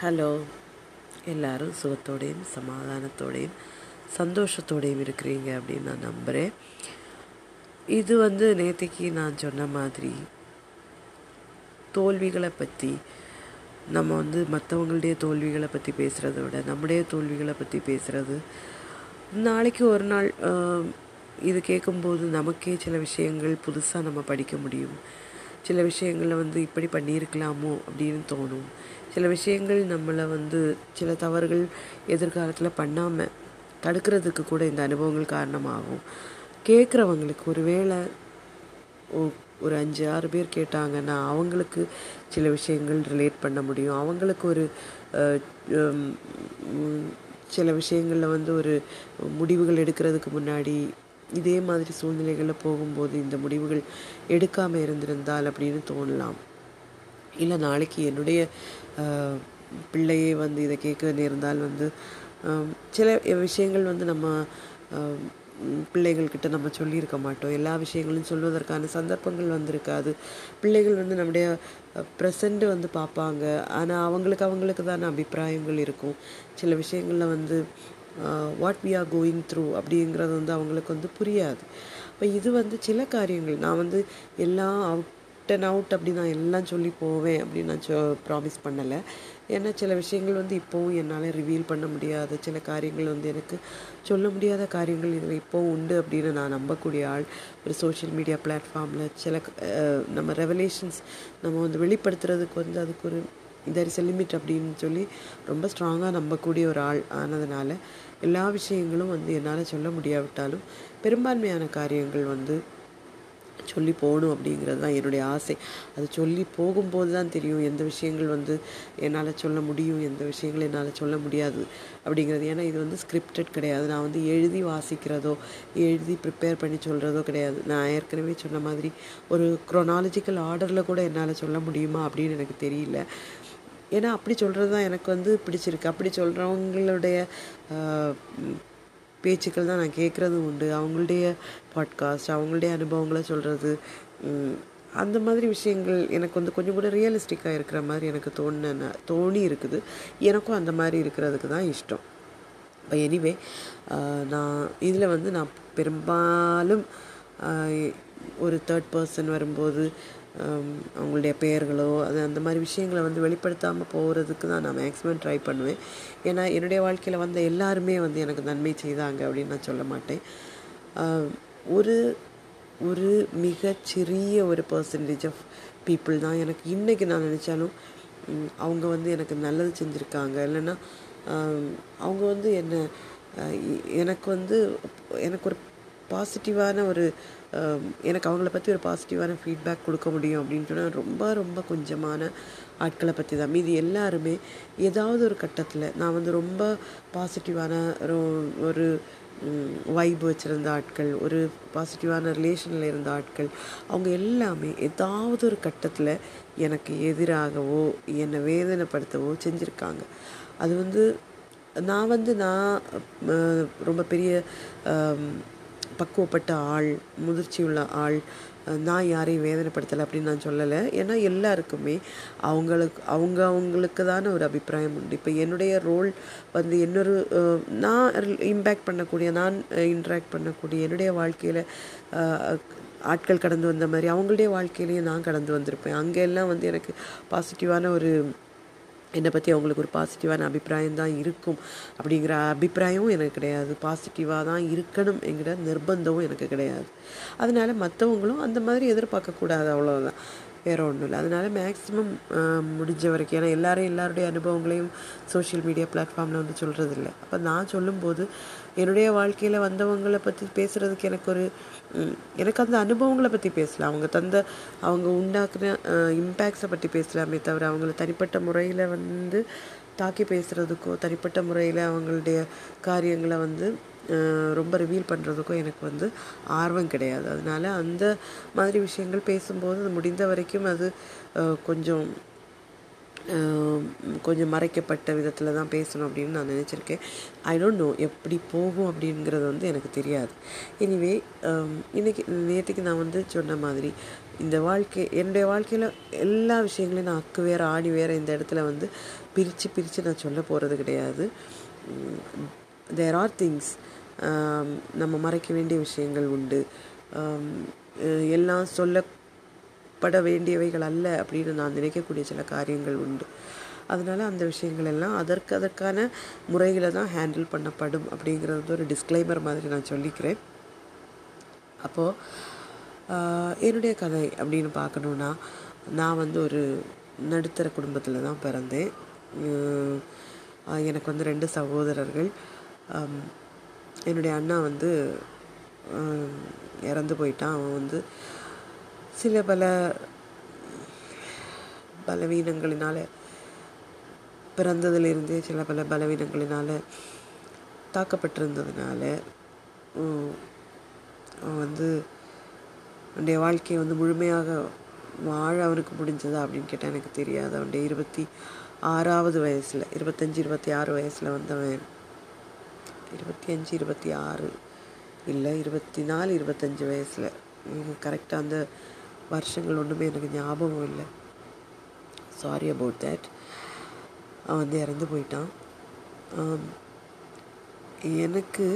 Hello எல்லாரும் சுகத்தோடையும் சமாதானத்தோடையும் சந்தோஷத்தோடையும் இருக்கிறீங்க அப்படின்னு நான் நம்புகிறேன் இது வந்து நேற்றுக்கு நான் சொன்ன மாதிரி தோல்விகளை பற்றி நம்ம வந்து மற்றவங்களுடைய தோல்விகளை பற்றி பேசுகிறத விட நம்முடைய தோல்விகளை பற்றி பேசுகிறது நாளைக்கு ஒரு நாள் இது கேட்கும்போது நமக்கே சில விஷயங்கள் புதுசாக நம்ம படிக்க முடியும். சில விஷயங்களில் வந்து இப்படி பண்ணியிருக்கலாமோ அப்படின்னு தோணும். சில விஷயங்கள் நம்மளை வந்து சில தவறுகள் எதிர்காலத்தில் பண்ணாமல் தடுக்கிறதுக்கு கூட இந்த அனுபவங்கள் காரணமாகும். கேட்குறவங்களுக்கு ஒரு வேளை ஒரு அஞ்சு ஆறு பேர் கேட்டாங்கன்னா அவங்களுக்கு சில விஷயங்கள் ரிலேட் பண்ண முடியும். அவங்களுக்கு ஒரு சில விஷயங்களில் வந்து ஒரு முடிவுகள் எடுக்கிறதுக்கு முன்னாடி இதே மாதிரி சூழ்நிலைகளில் போகும்போது இந்த முடிவுகள் எடுக்காமல் இருந்திருந்தால் அப்படின்னு தோணலாம். இல்லை நாளைக்கு என்னுடைய பிள்ளையே வந்து இதை கேட்க நேர்ந்தால் வந்து சில விஷயங்கள் வந்து நம்ம பிள்ளைகள்கிட்ட நம்ம சொல்லியிருக்க மாட்டோம். எல்லா விஷயங்களும் சொல்வதற்கான சந்தர்ப்பங்கள் வந்திருக்காது. பிள்ளைகள் வந்து நம்முடைய ப்ரெசண்ட்டு வந்து பார்ப்பாங்க. ஆனால் அவங்களுக்கு அவங்களுக்கு தானே அபிப்பிராயங்கள் இருக்கும். சில விஷயங்களில் வந்து what we are going through அப்படிங்கிறது வந்து அவங்களுக்கு வந்து புரியாது. இப்போ இது வந்து சில காரியங்கள். நான் வந்து எல்லாம் அவுட் அண்ட் அவுட் அப்படி நான் எல்லாம் சொல்லி போவேன் அப்படின்னு நான் சொ ப்ராமிஸ் பண்ணலை. ஏன்னா சில விஷயங்கள் வந்து இப்போவும் என்னால் ரிவீல் பண்ண முடியாத. சில காரியங்கள் வந்து எனக்கு சொல்ல முடியாத காரியங்கள் இதில் இப்போவும் உண்டு அப்படின்னு நான் நம்பக்கூடிய ஆள். ஒரு சோஷியல் மீடியா பிளாட்ஃபார்மில் சில நம்ம ரெவலேஷன்ஸ் நம்ம வந்து வெளிப்படுத்துறதுக்கு வந்து அதுக்கு ஒரு தெர் இஸ் லிமிட் அப்படின்னு சொல்லி ரொம்ப ஸ்ட்ராங்காக நம்பக்கூடிய ஒரு ஆள் ஆனதுனால எல்லா விஷயங்களும் வந்து என்னால் சொல்ல முடியாவிட்டாலும் பெரும்பான்மையான காரியங்கள் வந்து சொல்லி போகணும் அப்படிங்கிறது தான் என்னுடைய ஆசை. அது சொல்லி போகும்போது தான் தெரியும் எந்த விஷயங்கள் வந்து என்னால் சொல்ல முடியும் எந்த விஷயங்கள் என்னால் சொல்ல முடியாது அப்படிங்கிறது. ஏன்னா இது வந்து ஸ்கிரிப்டட் கிடையாது. நான் வந்து எழுதி வாசிக்கிறதோ எழுதி ப்ரிப்பேர் பண்ணி சொல்கிறதோ கிடையாது. நான் ஏற்கனவே சொன்ன மாதிரி ஒரு க்ரொனாலஜிக்கல் ஆர்டரில் கூட என்னால் சொல்ல முடியுமா அப்படின்னு எனக்கு தெரியல. ஏன்னா அப்படி சொல்கிறது தான் எனக்கு வந்து பிடிச்சிருக்கு. அப்படி சொல்கிறவங்களுடைய பேச்சுக்கள் தான் நான் கேட்குறதும் உண்டு. அவங்களுடைய பாட்காஸ்ட் அவங்களுடைய அனுபவங்களை சொல்கிறது அந்த மாதிரி விஷயங்கள் எனக்கு வந்து கொஞ்சம் கூட ரியலிஸ்டிக்காக இருக்கிற மாதிரி எனக்கு தோணுன தோணி இருக்குது. எனக்கும் அந்த மாதிரி இருக்கிறதுக்கு தான் இஷ்டம். இப்போ எனிவே நான் இதில் வந்து நான் பெரும்பாலும் ஒரு தேர்ட் பர்சன் வரும்போது அவங்களுடைய பெயர்களோ அது அந்த மாதிரி விஷயங்களை வந்து வெளிப்படுத்தாமல் போகிறதுக்கு தான் நான் மேக்ஸிமம் ட்ரை பண்ணுவேன். ஏன்னா என்னுடைய வாழ்க்கையில் வந்த எல்லாருமே வந்து எனக்கு நன்மை செய்தாங்க அப்படின்னு நான் சொல்ல மாட்டேன். ஒரு ஒரு மிகச்சிறிய ஒரு பர்சன்டேஜ் ஆஃப் பீப்புள் தான் எனக்கு இன்றைக்கி நான் நினச்சாலும் அவங்க வந்து எனக்கு நல்லது செஞ்சுருக்காங்க. இல்லைன்னா அவங்க வந்து என்ன எனக்கு வந்து எனக்கு ஒரு பாசிட்டிவான ஒரு எனக்கு அவங்கள பற்றி ஒரு பாசிட்டிவான ஃபீட்பேக் கொடுக்க முடியும் அப்படின்னு சொன்னால் ரொம்ப ரொம்ப கொஞ்சமான ஆட்களை பற்றி தான். மீதி எல்லாருமே ஏதாவது ஒரு கட்டத்தில் நான் வந்து ரொம்ப பாசிட்டிவான ஒரு- ஒரு வைப் வச்சுருந்த ஆட்கள் ஒரு பாசிட்டிவான ரிலேஷனில் இருந்த ஆட்கள் அவங்க எல்லாமே ஏதாவது ஒரு கட்டத்தில் எனக்கு எதிராகவோ என்னை வேதனைப்படுத்தவோ செஞ்சுருக்காங்க. அது வந்து நான் வந்து நான் ரொம்ப பெரிய பக்குவப்பட்ட ஆள் முதிர்ச்சியுள்ள ஆள் நான் யாரையும் வேதனைப்படுத்தலை அப்படின்னு நான் சொல்லலை. ஏன்னா எல்லாருக்குமே அவங்களுக்கு அவங்க அவங்களுக்கு தானே ஒரு அபிப்பிராயம் உண்டு. இப்போ என்னுடைய ரோல் வந்து இன்னொரு நான் இம்பேக்ட் பண்ணக்கூடிய நான் இன்ட்ராக்ட் பண்ணக்கூடிய என்னுடைய வாழ்க்கையில் ஆட்கள் கடந்து வந்த மாதிரி அவங்களுடைய வாழ்க்கையிலையும் நான் கடந்து வந்திருப்பேன். அங்கே எல்லாம் வந்து எனக்கு பாசிட்டிவான ஒரு என்னை பற்றி அவங்களுக்கு ஒரு பாசிட்டிவான அபிப்பிராயம் தான் இருக்கும். அப்படிங்கிற அபிப்பிராயமும் எனக்கு கிடையாது. பாசிட்டிவாக தான் இருக்கணும் என்கிற நிர்பந்தமும் எனக்கு கிடையாது. அதனால் மற்றவங்களும் அந்த மாதிரி எதிர்பார்க்கக்கூடாது அவ்வளோதான் வேறு ஒன்றும் இல்லை. அதனால மேக்ஸிமம் முடிஞ்ச வரைக்கும் ஏன்னா எல்லாரும் எல்லாருடைய அனுபவங்களையும் சோஷியல் மீடியா பிளாட்ஃபார்மில் வந்து சொல்கிறது இல்லை அப்போ நான் சொல்லும்போது என்னுடைய வாழ்க்கையில் வந்தவங்களை பற்றி பேசுகிறதுக்கு எனக்கு ஒரு எனக்கு அந்த அனுபவங்களை பற்றி பேசலாம். அவங்க தந்த அவங்க உண்டாக்குன இம்பேக்ட்ஸை பற்றி பேசலாமே தவிர அவங்கள தனிப்பட்ட முறையில் வந்து தாக்கி பேசுகிறதுக்கோ தனிப்பட்ட முறையில் அவங்களுடைய காரியங்களை வந்து ரொம்ப ரிவீல் பண்ணுறதுக்கும் எனக்கு வந்து ஆர்வம் கிடையாது. அதனால அந்த மாதிரி விஷயங்கள் பேசும்போது அது முடிந்த வரைக்கும் அது கொஞ்சம் கொஞ்சம் மறைக்கப்பட்ட விதத்தில் தான் பேசணும் அப்படின்னு நான் நினச்சிருக்கேன். ஐ டோன்ட் நோ எப்படி போகும் அப்படிங்கிறது வந்து எனக்கு தெரியாது. எனிவே இன்றைக்கி நேற்றுக்கு நான் வந்து சொன்ன மாதிரி இந்த வாழ்க்கை என்னுடைய வாழ்க்கையில் எல்லா விஷயங்களையும் நான் அக்கு வேறு ஆணி வேறு இந்த இடத்துல வந்து பிரித்து பிரித்து நான் சொல்ல போகிறது கிடையாது. தேர் ஆர் திங்ஸ் நம்ம மறைக்க வேண்டிய விஷயங்கள் உண்டு. எல்லாம் சொல்ல பட வேண்டியவைகள் அல்ல அப்படின்னு நான் நினைக்கக்கூடிய சில காரியங்கள் உண்டு. அதனால் அந்த விஷயங்கள் எல்லாம் அதற்கு அதற்கான முறைகளை தான் ஹேண்டில் பண்ணப்படும் அப்படிங்கிறது ஒரு டிஸ்க்ளைமர் மாதிரி நான் சொல்லிக்கிறேன். அப்போது என்னுடைய கதை அப்படின்னு பார்க்கணுன்னா நான் வந்து ஒரு நடுத்தர குடும்பத்தில் தான் பிறந்தேன். எனக்கு வந்து ரெண்டு சகோதரர்கள். என்னுடைய அண்ணா வந்து இறந்து போயிட்டான். அவன் வந்து சில பல பலவீனங்களினால பிறந்ததுலேருந்தே சில பல பலவீனங்களினால தாக்கப்பட்டிருந்ததுனால அவன் வந்து அவனுடைய வாழ்க்கையை வந்து முழுமையாக வாழ அவனுக்கு முடிஞ்சதா அப்படின்னு கேட்டால் எனக்கு தெரியாது. அவனுடைய இருபத்தி ஆறாவது வயசில் இருபத்தஞ்சி இருபத்தி ஆறு வயசில் வந்தவன். இருபத்தி அஞ்சு இருபத்தி ஆறு இல்லை இருபத்தி நாலு இருபத்தஞ்சி வயசில். கரெக்டாக அந்த வருஷங்கள் ஒன்றுமே எனக்கு ஞாபகம் இல்லை சாரி அபவுட் தேட் அவன் வந்து இறந்து போயிட்டான் எனக்கு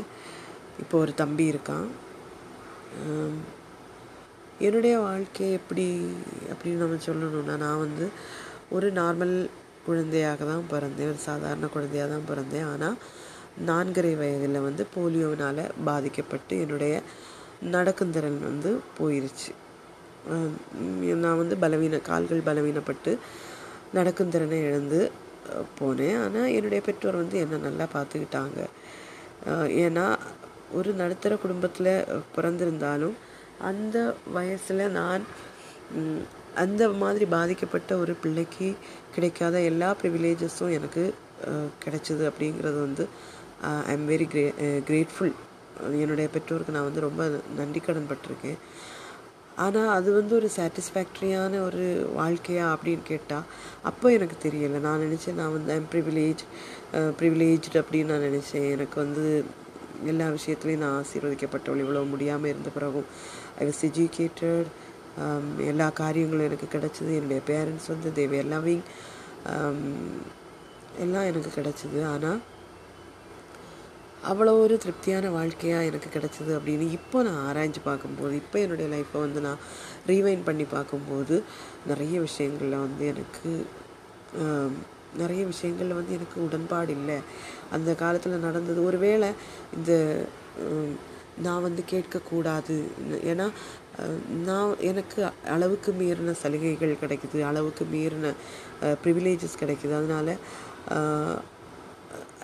இப்போ ஒரு தம்பி இருக்கான் என்னுடைய வாழ்க்கை எப்படி அப்படின்னு நம்ம சொல்லணும்னா நான் வந்து ஒரு நார்மல் குழந்தையாக தான் பிறந்தேன் ஒரு சாதாரண குழந்தையாக தான் பிறந்தேன் ஆனால் நான்கரை வயதில் வந்து போலியோவினால் பாதிக்கப்பட்டு என்னுடைய நடக்குந்திறன் வந்து போயிருச்சு நான் வந்து பலவீன கால்கள் பலவீனப்பட்டு நடக்கும் திறனை இழந்து போனேன். ஆனால் என்னுடைய பெற்றோர் வந்து என்னை நல்லா பார்த்துக்கிட்டாங்க. ஏன்னா ஒரு நடுத்தர குடும்பத்தில் பிறந்திருந்தாலும் அந்த வயசில் நான் அந்த மாதிரி பாதிக்கப்பட்ட ஒரு பிள்ளைக்கு கிடைக்காத எல்லா ப்ரிவிலேஜஸும் எனக்கு கிடைச்சிது கிடைச்சது அப்படிங்கிறது வந்து I am very gra grateful என்னுடைய பெற்றோருக்கு நான் வந்து ரொம்ப நன்றி கடன் பட்டிருக்கேன். ஆனால் அது வந்து ஒரு சாட்டிஸ்ஃபேக்டரியான ஒரு வாழ்க்கையா அப்படின்னு கேட்டால் அப்போ எனக்கு தெரியலை. நான் நினச்சேன் நான் வந்து ஐம் ப்ரிவிலேஜ் ப்ரிவிலேஜ்டு அப்படின்னு நான் நினச்சேன். எனக்கு வந்து எல்லா விஷயத்துலையும் நான் ஆசீர்வதிக்கப்பட்டவள் இவ்வளோ முடியாமல் இருந்த பிறகும். ஐ வாஸ் எஜுகேட்டட் எல்லா காரியங்களும் எனக்கு கிடச்சிது. என்னுடைய பேரண்ட்ஸ் வந்து தேவை எல்லாமே um, எல்லாம் எனக்கு கிடச்சிது. ஆனால் அவ்வளோ ஒரு திருப்தியான வாழ்க்கையாக எனக்கு கிடச்சிது அப்படின்னு இப்போ நான் ஆராய்ஞ்சு பார்க்கும்போது இப்போ என்னுடைய லைஃப்பை வந்து நான் ரீவைண்ட் பண்ணி பார்க்கும்போது நிறைய விஷயங்களில் வந்து எனக்கு நிறைய விஷயங்களில் வந்து எனக்கு உடன்பாடு இல்லை. அந்த காலத்தில் நடந்தது ஒருவேளை இந்த நான் வந்து கேட்கக்கூடாது. ஏன்னா நான் எனக்கு அளவுக்கு மீறின சலுகைகள் கிடைக்குது அளவுக்கு மீறின ப்ரிவிலேஜஸ் கிடைக்குது. அதனால்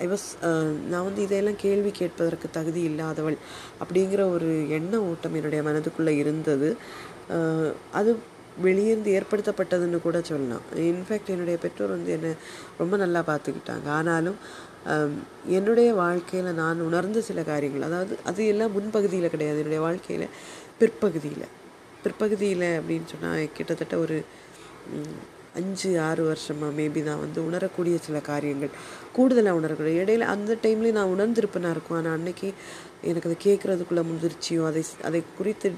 ஐ வாஸ் uh, நான் வந்து இதையெல்லாம் கேள்வி கேட்பதற்கு தகுதி இல்லாதவள் அப்படிங்கிற ஒரு எண்ண ஓட்டம் என்னுடைய மனதுக்குள்ளே இருந்தது. Uh, அது வெளியிருந்து ஏற்படுத்தப்பட்டதுன்னு கூட சொல்லலாம். இன்ஃபேக்ட் என்னுடைய பெற்றோர் வந்து என்னை ரொம்ப நல்லா பார்த்துக்கிட்டாங்க. ஆனாலும் um, என்னுடைய வாழ்க்கையில் நான் உணர்ந்த சில காரியங்கள் அதாவது அது எல்லாம் முன்பகுதியில் கிடையாது. என்னுடைய வாழ்க்கையில் பிற்பகுதியில். பிற்பகுதியில் அப்படின்னு சொன்னால் கிட்டத்தட்ட ஒரு அஞ்சு ஆறு வருஷமாக மேபி நான் வந்து உணரக்கூடிய சில காரியங்கள் கூடுதலாக உணரக்கூடிய இடையில அந்த டைம்லேயும் நான் உணர்ந்திருப்பேனா இருக்கும். ஆனால் அன்னைக்கு எனக்கு அதை கேட்குறதுக்குள்ள முதிர்ச்சியோ அதை அதை குறித்து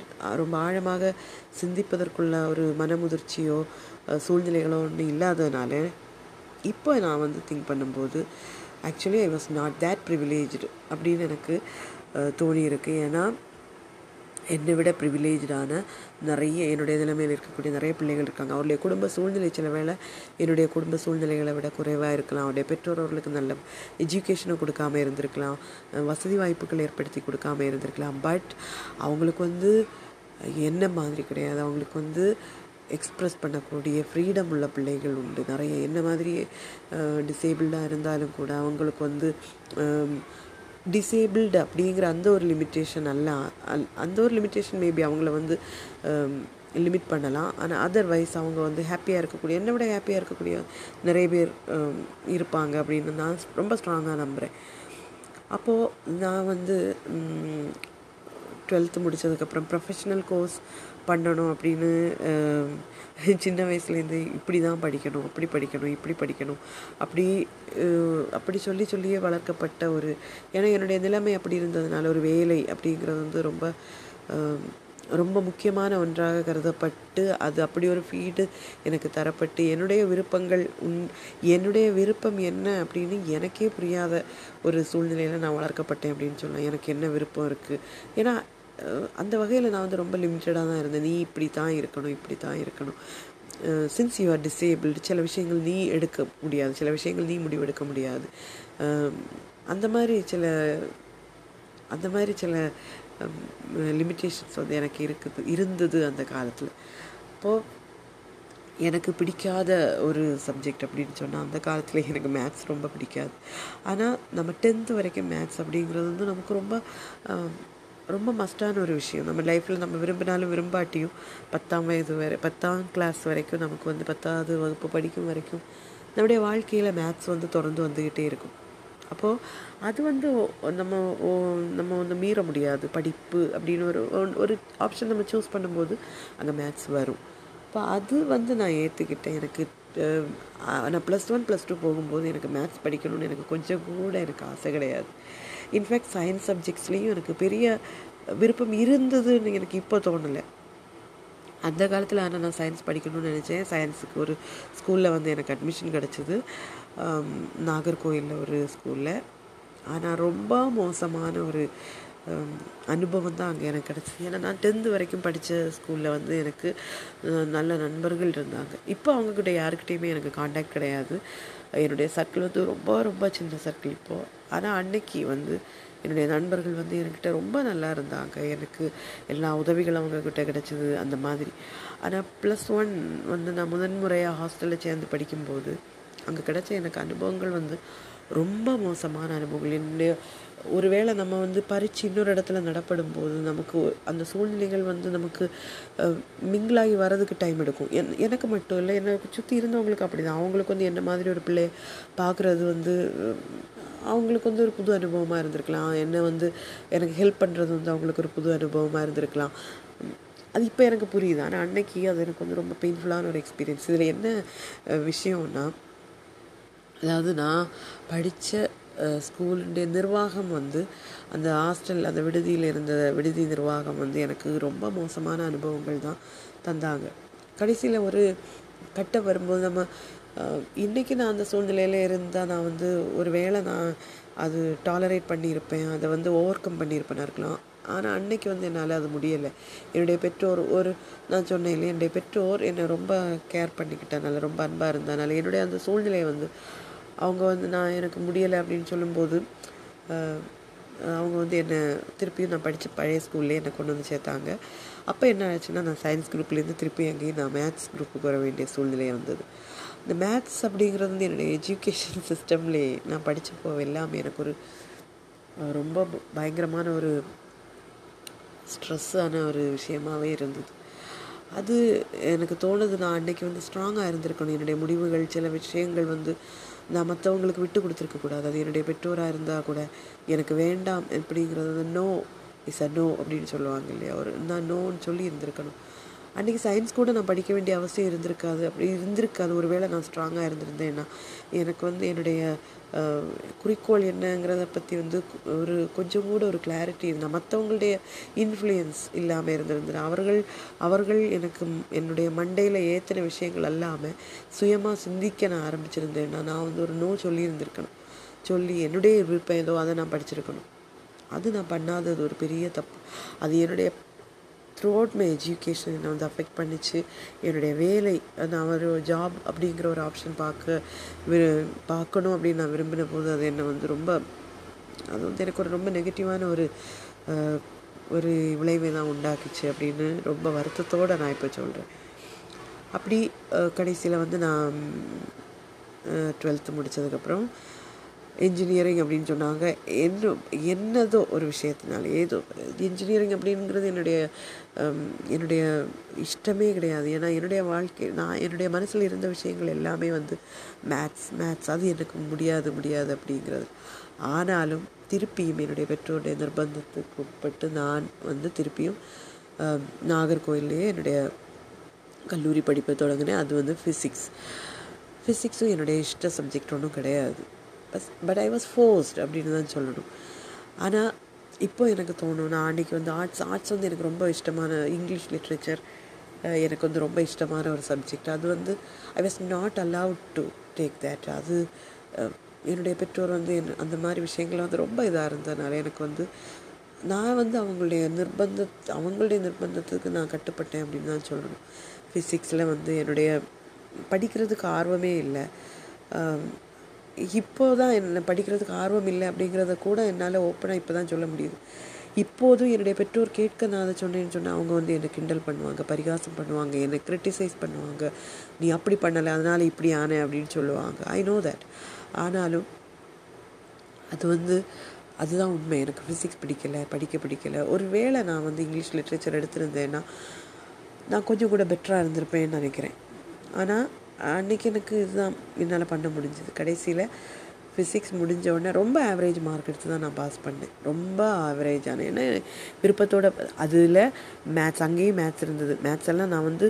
ரொம்ப ஆழமாக சிந்திப்பதற்குள்ள ஒரு மனமுதிர்ச்சியோ முதிர்ச்சியோ சூழ்நிலைகளோ ஒன்றும் இல்லாததுனால இப்போ நான் வந்து திங்க் பண்ணும்போது actually I was not that privileged அப்படின்னு எனக்கு தோணியிருக்கு. ஏன்னா என்னை விட ப்ரிவிலேஜான நிறைய என்னுடைய நிலைமையில் இருக்கக்கூடிய நிறைய பிள்ளைகள் இருக்காங்க. அவருடைய குடும்ப சூழ்நிலை சில வேளை என்னுடைய குடும்ப சூழ்நிலைகளை விட குறைவாக இருக்கலாம். அவருடைய பெற்றோர் அவர்களுக்கு நல்ல எஜுகேஷனை கொடுக்காம இருந்திருக்கலாம். வசதி வாய்ப்புகள் ஏற்படுத்தி கொடுக்காம இருந்திருக்கலாம். பட் அவங்களுக்கு வந்து என்ன மாதிரி கிடையாது. அவங்களுக்கு வந்து எக்ஸ்ப்ரெஸ் பண்ணக்கூடிய ஃப்ரீடம் உள்ள பிள்ளைகள் உண்டு. நிறைய என்ன மாதிரி டிசேபிள்டாக இருந்தாலும் கூட அவங்களுக்கு வந்து டிசேபிள்டு அப்படிங்கிற அந்த ஒரு லிமிட்டேஷன் அல்ல. அல்- அந்த ஒரு லிமிட்டேஷன் மேபி அவங்கள வந்து லிமிட் பண்ணலாம். ஆனால் அதர்வைஸ் அவங்க வந்து ஹாப்பியாக இருக்கக்கூடிய என்னை விட ஹாப்பியாக இருக்கக்கூடிய நிறைய பேர் இருப்பாங்க அப்படின்னு நான் ரொம்ப ஸ்ட்ராங்காக நம்புகிறேன் அப்போது நான் வந்து டுவெல்த்து முடித்ததுக்கப்புறம் ப்ரொஃபஷ்னல் கோர்ஸ் பண்ணணும் அப்படின்னு சின்ன வயசுலேருந்து இப்படி தான் படிக்கணும் அப்படி படிக்கணும் இப்படி படிக்கணும் அப்படி அப்படி சொல்லி சொல்லியே வளர்க்கப்பட்ட ஒரு ஏன்னா என்னுடைய நிலைமை அப்படி இருந்ததுனால ஒரு வேலை அப்படிங்கிறது வந்து ரொம்ப ரொம்ப முக்கியமான ஒன்றாக கருதப்பட்டு அது அப்படி ஒரு ஃபீடு எனக்கு தரப்பட்டு என்னுடைய விருப்பங்கள் உன் என்னுடைய விருப்பம் என்ன அப்படின்னு எனக்கே புரியாத ஒரு சூழ்நிலையில் நான் வளர்க்கப்பட்டேன் அப்படின்னு சொல்லலாம். எனக்கு என்ன விருப்பம் இருக்குது ஏன்னா அந்த வகையில் நான் வந்து ரொம்ப லிமிட்டடாக தான் இருந்தேன். நீ இப்படி தான் இருக்கணும் இப்படி தான் இருக்கணும். சின்ஸ் யூ ஆர் டிசேபிள்டு சில விஷயங்கள் நீ எடுக்க முடியாது. சில விஷயங்கள் நீ முடிவெடுக்க முடியாது. அந்த மாதிரி சில அந்த மாதிரி சில லிமிட்டேஷன்ஸ் வந்து எனக்கு இருக்குது இருந்தது அந்த காலத்தில். இப்போது எனக்கு பிடிக்காத ஒரு சப்ஜெக்ட் அப்படின்னு சொன்னால் அந்த காலத்தில் எனக்கு மேத்ஸ் ரொம்ப பிடிக்காது. ஆனால் நம்ம டென்த்து வரைக்கும் மேத்ஸ் அப்படிங்கிறது வந்து நமக்கு ரொம்ப ரொம்ப மஸ்டான ஒரு விஷயம். நம்ம லைஃப்பில் நம்ம விரும்பினாலும் விரும்பாட்டியும் பத்தாம் வயது வரை பத்தாம் கிளாஸ் வரைக்கும் நமக்கு வந்து பத்தாவது வகுப்பு படிக்கும் வரைக்கும் நம்முடைய வாழ்க்கையில் மேத்ஸ் வந்து தொடர்ந்து வந்துக்கிட்டே இருக்கும். அப்போது அது வந்து நம்ம நம்ம வந்து மீற முடியாது. படிப்பு அப்படின்னு ஒரு ஒரு ஆப்ஷன் நம்ம சூஸ் பண்ணும்போது அங்கே மேத்ஸ் வரும். அப்போ அது வந்து நான் ஏற்றுக்கிட்டேன் எனக்கு நான் ப்ளஸ் ஒன் ப்ளஸ் டூ போகும்போது எனக்கு மேத்ஸ் படிக்கணும்னு எனக்கு கொஞ்சம் கூட எனக்கு ஆசை கிடையாது. இன்ஃபேக்ட் சயின்ஸ் சப்ஜெக்ட்ஸ்லேயும் எனக்கு பெரிய விருப்பம் இருந்ததுன்னு எனக்கு இப்போ தோணலை. அந்த காலத்தில் ஆனால் நான் சயின்ஸ் படிக்கணும்னு நினச்சேன். சயின்ஸுக்கு ஒரு ஸ்கூலில் வந்து எனக்கு அட்மிஷன் கிடச்சிது. நாகர்கோயிலில் ஒரு ஸ்கூலில் ஆனால் ரொம்ப மோசமான ஒரு அனுபவம் தான் அங்கே எனக்கு கிடச்சிது. ஏன்னா நான் டென்த்து வரைக்கும் படித்த ஸ்கூலில் வந்து எனக்கு நல்ல நண்பர்கள் இருந்தாங்க. இப்போ அவங்கக்கிட்ட யாருக்கிட்டேயுமே எனக்கு காண்டாக்ட் கிடையாது. என்னுடைய சர்க்கிள் வந்து ரொம்ப ரொம்ப சின்ன சர்க்கிள் இப்போது ஆனால் அன்னைக்கு வந்து என்னுடைய நண்பர்கள் வந்து என்கிட்ட ரொம்ப நல்லா இருந்தாங்க. எனக்கு எல்லா உதவிகளும் அவங்கக்கிட்ட கிடச்சிது அந்த மாதிரி. ஆனால் ப்ளஸ் ஒன் வந்து நான் முதன்முறையாக ஹாஸ்டலில் சேர்ந்து படிக்கும்போது அங்கே கிடச்ச எனக்கு அனுபவங்கள் வந்து ரொம்ப மோசமான அனுபவங்கள். என்னுடைய ஒருவேளை நம்ம வந்து பறித்து இன்னொரு இடத்துல நடப்படும் போது நமக்கு அந்த சூழ்நிலைகள் வந்து நமக்கு மிங்கிளாகி வரதுக்கு டைம் எடுக்கும். என் எனக்கு மட்டும் இல்லை எனக்கு சுற்றி இருந்தவங்களுக்கு அப்படி தான் அவங்களுக்கு வந்து என்ன மாதிரி ஒரு பிள்ளைய பார்க்குறது வந்து அவங்களுக்கு வந்து ஒரு புது அனுபவமாக இருந்திருக்கலாம். என்ன வந்து எனக்கு ஹெல்ப் பண்ணுறது வந்து அவங்களுக்கு ஒரு புது அனுபவமாக இருந்திருக்கலாம். அது இப்போ எனக்கு புரியுது. ஆனால் அன்னைக்கு அது எனக்கு வந்து ரொம்ப பெயின்ஃபுல்லான ஒரு எக்ஸ்பீரியன்ஸ் இதில் என்ன விஷயம்னா அதாவது நான் படித்த ஸ்கூலுடைய நிர்வாகம் வந்து அந்த ஹாஸ்டல் அந்த விடுதியில் இருந்த விடுதி நிர்வாகம் வந்து எனக்கு ரொம்ப மோசமான அனுபவங்கள் தான் தந்தாங்க. கடைசியில் ஒரு கட்ட வரும்போது நம்ம இன்றைக்கி நான் அந்த சூழ்நிலையில் இருந்தால் நான் வந்து ஒரு வேளை நான் அது டாலரேட் பண்ணியிருப்பேன் அதை வந்து ஓவர் கம் பண்ணியிருப்பேனா இருக்கலாம். ஆனால் அன்னைக்கு வந்து என்னால் அது முடியலை. என்னுடைய பெற்றோர் ஒரு நான் சொன்னேன் இல்லையா என்னுடைய பெற்றோர் என்னை ரொம்ப கேர் பண்ணிக்கிட்டனால ரொம்ப அன்பாக இருந்தனால என்னுடைய அந்த சூழ்நிலையை வந்து அவங்க வந்து நான் எனக்கு முடியலை அப்படின்னு சொல்லும்போது அவங்க வந்து என்னை திருப்பியும் நான் படித்த பழைய ஸ்கூல்லே என்னை கொண்டு வந்து சேர்த்தாங்க. அப்போ என்ன ஆச்சுன்னா நான் சயின்ஸ் குரூப்லேருந்து திருப்பி அங்கேயும் நான் மேத்ஸ் குரூப்புக்கு வர வேண்டிய சூழ்நிலை வந்தது. இந்த மேத்ஸ் அப்படிங்கிறது வந்து என்னுடைய எஜுகேஷன் சிஸ்டம்லேயே நான் படித்தப்போ எல்லாமே எனக்கு ஒரு ரொம்ப பயங்கரமான ஒரு ஸ்ட்ரெஸ்ஸான ஒரு விஷயமாகவே இருந்தது. அது எனக்கு தோணுது நான் அன்றைக்கி வந்து ஸ்ட்ராங்காக இருந்திருக்கணும். என்னுடைய முடிவுகள் சில விஷயங்கள் வந்து நான் மற்றவங்களுக்கு விட்டு கொடுத்துருக்கக்கூடாது அது என்னுடைய பெற்றோராக இருந்தால் கூட எனக்கு வேண்டாம் அப்படிங்கிறது வந்து நோ இஸ் அ நோ அப்படின்னு சொல்லுவாங்க இல்லையா? ஒரு நான் நோன்னு சொல்லி இருந்திருக்கணும். அன்றைக்கி சயின்ஸ் கூட நான் படிக்க வேண்டிய அவசியம் இருந்திருக்காது. அப்படி இருந்திருக்காது. ஒருவேளை நான் ஸ்ட்ராங்காக இருந்திருந்தேன்னா எனக்கு வந்து என்னுடைய குறிக்கோள் என்னங்கிறத பற்றி வந்து ஒரு கொஞ்சம் கூட ஒரு கிளாரிட்டி இருந்தால் மற்றவங்களுடைய இன்ஃப்ளூயன்ஸ் இல்லாமல் இருந்திருந்தேன் அவர்கள் அவர்கள் எனக்கு என்னுடைய மண்டையில் ஏற்றின விஷயங்கள் அல்லாமல் சுயமாக சிந்திக்க நான் ஆரம்பிச்சிருந்தேன்னா நான் வந்து ஒரு நோ சொல்லியிருந்திருக்கணும். சொல்லி என்னுடைய விருப்பம் ஏதோ அதை நான் படிச்சிருக்கணும். அது நான் பண்ணாதது ஒரு பெரிய தப்பு. அது என்னுடைய த்ரூ அவுட் மை எஜுகேஷன் என்னை வந்து அஃபெக்ட் பண்ணிச்சு. என்னுடைய வேலை நான் ஒரு ஜாப் அப்படிங்கிற ஒரு ஆப்ஷன் பார்க்க விரு பார்க்கணும் அப்படின்னு நான் விரும்பின போது அது என்னை வந்து ரொம்ப அது வந்து எனக்கு ஒரு ரொம்ப நெகட்டிவான ஒரு ஒரு விளைவை தான் உண்டாக்குச்சு அப்படின்னு ரொம்ப வருத்தத்தோடு நான் இப்போ சொல்கிறேன் அப்படி கடைசியில் வந்து நான் டுவெல்த்து முடித்ததுக்கப்புறம் இன்ஜினியரிங் அப்படின்னு சொன்னாங்க. என்ன என்னதோ ஒரு விஷயத்தினால ஏதோ இன்ஜினியரிங் அப்படிங்கிறது என்னுடைய என்னுடைய இஷ்டமே கிடையாது. ஏன்னா என்னுடைய வாழ்க்கை நான் என்னுடைய மனசில் இருந்த விஷயங்கள் எல்லாமே வந்து மேத்ஸ் மேத்ஸ் அது எனக்கு முடியாது முடியாது அப்படிங்கிறது. ஆனாலும் திருப்பியும் என்னுடைய பெற்றோருடைய நிர்பந்தத்துக்கு உட்பட்டு நான் வந்து திருப்பியும் நாகர்கோயிலே என்னுடைய கல்லூரி படிப்பை தொடங்கினேன். அது வந்து ஃபிசிக்ஸ் ஃபிசிக்ஸும் என்னுடைய இஷ்ட சப்ஜெக்ட் ஒன்றும் கிடையாது. பஸ் பட் ஐ வாஸ் ஃபோர்ஸ்ட் அப்படின்னு தான் சொல்லணும். ஆனால் இப்போ எனக்கு தோணும் நான் அன்றைக்கி வந்து ஆர்ட்ஸ் ஆர்ட்ஸ் வந்து எனக்கு ரொம்ப இஷ்டமான இங்கிலீஷ் லிட்ரேச்சர் எனக்கு வந்து ரொம்ப இஷ்டமான ஒரு சப்ஜெக்ட் அது வந்து I was not allowed to take that அது என்னுடைய பெற்றோர் வந்து என் அந்த மாதிரி விஷயங்கள் வந்து ரொம்ப இதாக இருந்ததுனால எனக்கு வந்து நான் வந்து அவங்களுடைய நிர்பந்த அவங்களுடைய நிர்பந்தத்துக்கு நான் கட்டுப்பட்டேன் அப்படின்னு தான் சொல்லணும். ஃபிசிக்ஸில் வந்து என்னுடைய படிக்கிறதுக்கு ஆர்வமே இல்லை. இப்போ தான் என்ன படிக்கிறதுக்கு ஆர்வம் இல்லை அப்படிங்கிறத கூட என்னால் ஓப்பனாக இப்போ தான் சொல்ல முடியுது. இப்போதும் என்னுடைய பெற்றோர் கேட்க நான் அதை சொன்னேன்னு சொன்னால் அவங்க வந்து என்னை கிண்டல் பண்ணுவாங்க பரிகாசம் பண்ணுவாங்க என்னை கிரிட்டிசைஸ் பண்ணுவாங்க. நீ அப்படி பண்ணலை அதனால் இப்படி ஆனே அப்படின்னு சொல்லுவாங்க. ஐ நோ தட் ஆனாலும் அது வந்து அதுதான் உண்மை. எனக்கு ஃபிசிக்ஸ் பிடிக்கலை படிக்க பிடிக்கலை. ஒரு வேளை நான் வந்து இங்கிலீஷ் லிட்ரேச்சர் எடுத்திருந்தேன்னா நான் கொஞ்சம் கூட பெட்டராக இருந்திருப்பேன்னு நினைக்கிறேன். ஆனால் அன்றைக்கி எனக்கு இதுதான் என்னால் பண்ண முடிஞ்சது. கடைசியில் ஃபிசிக்ஸ் முடிஞ்ச உடனே ரொம்ப ஆவரேஜ் மார்க் எடுத்து தான் நான் பாஸ் பண்ணேன். ரொம்ப ஆவரேஜான ஏன்னா விருப்பத்தோட அதில் மேத்ஸ் அங்கேயும் மேத்ஸ் இருந்தது. மேத்ஸ் எல்லாம் நான் வந்து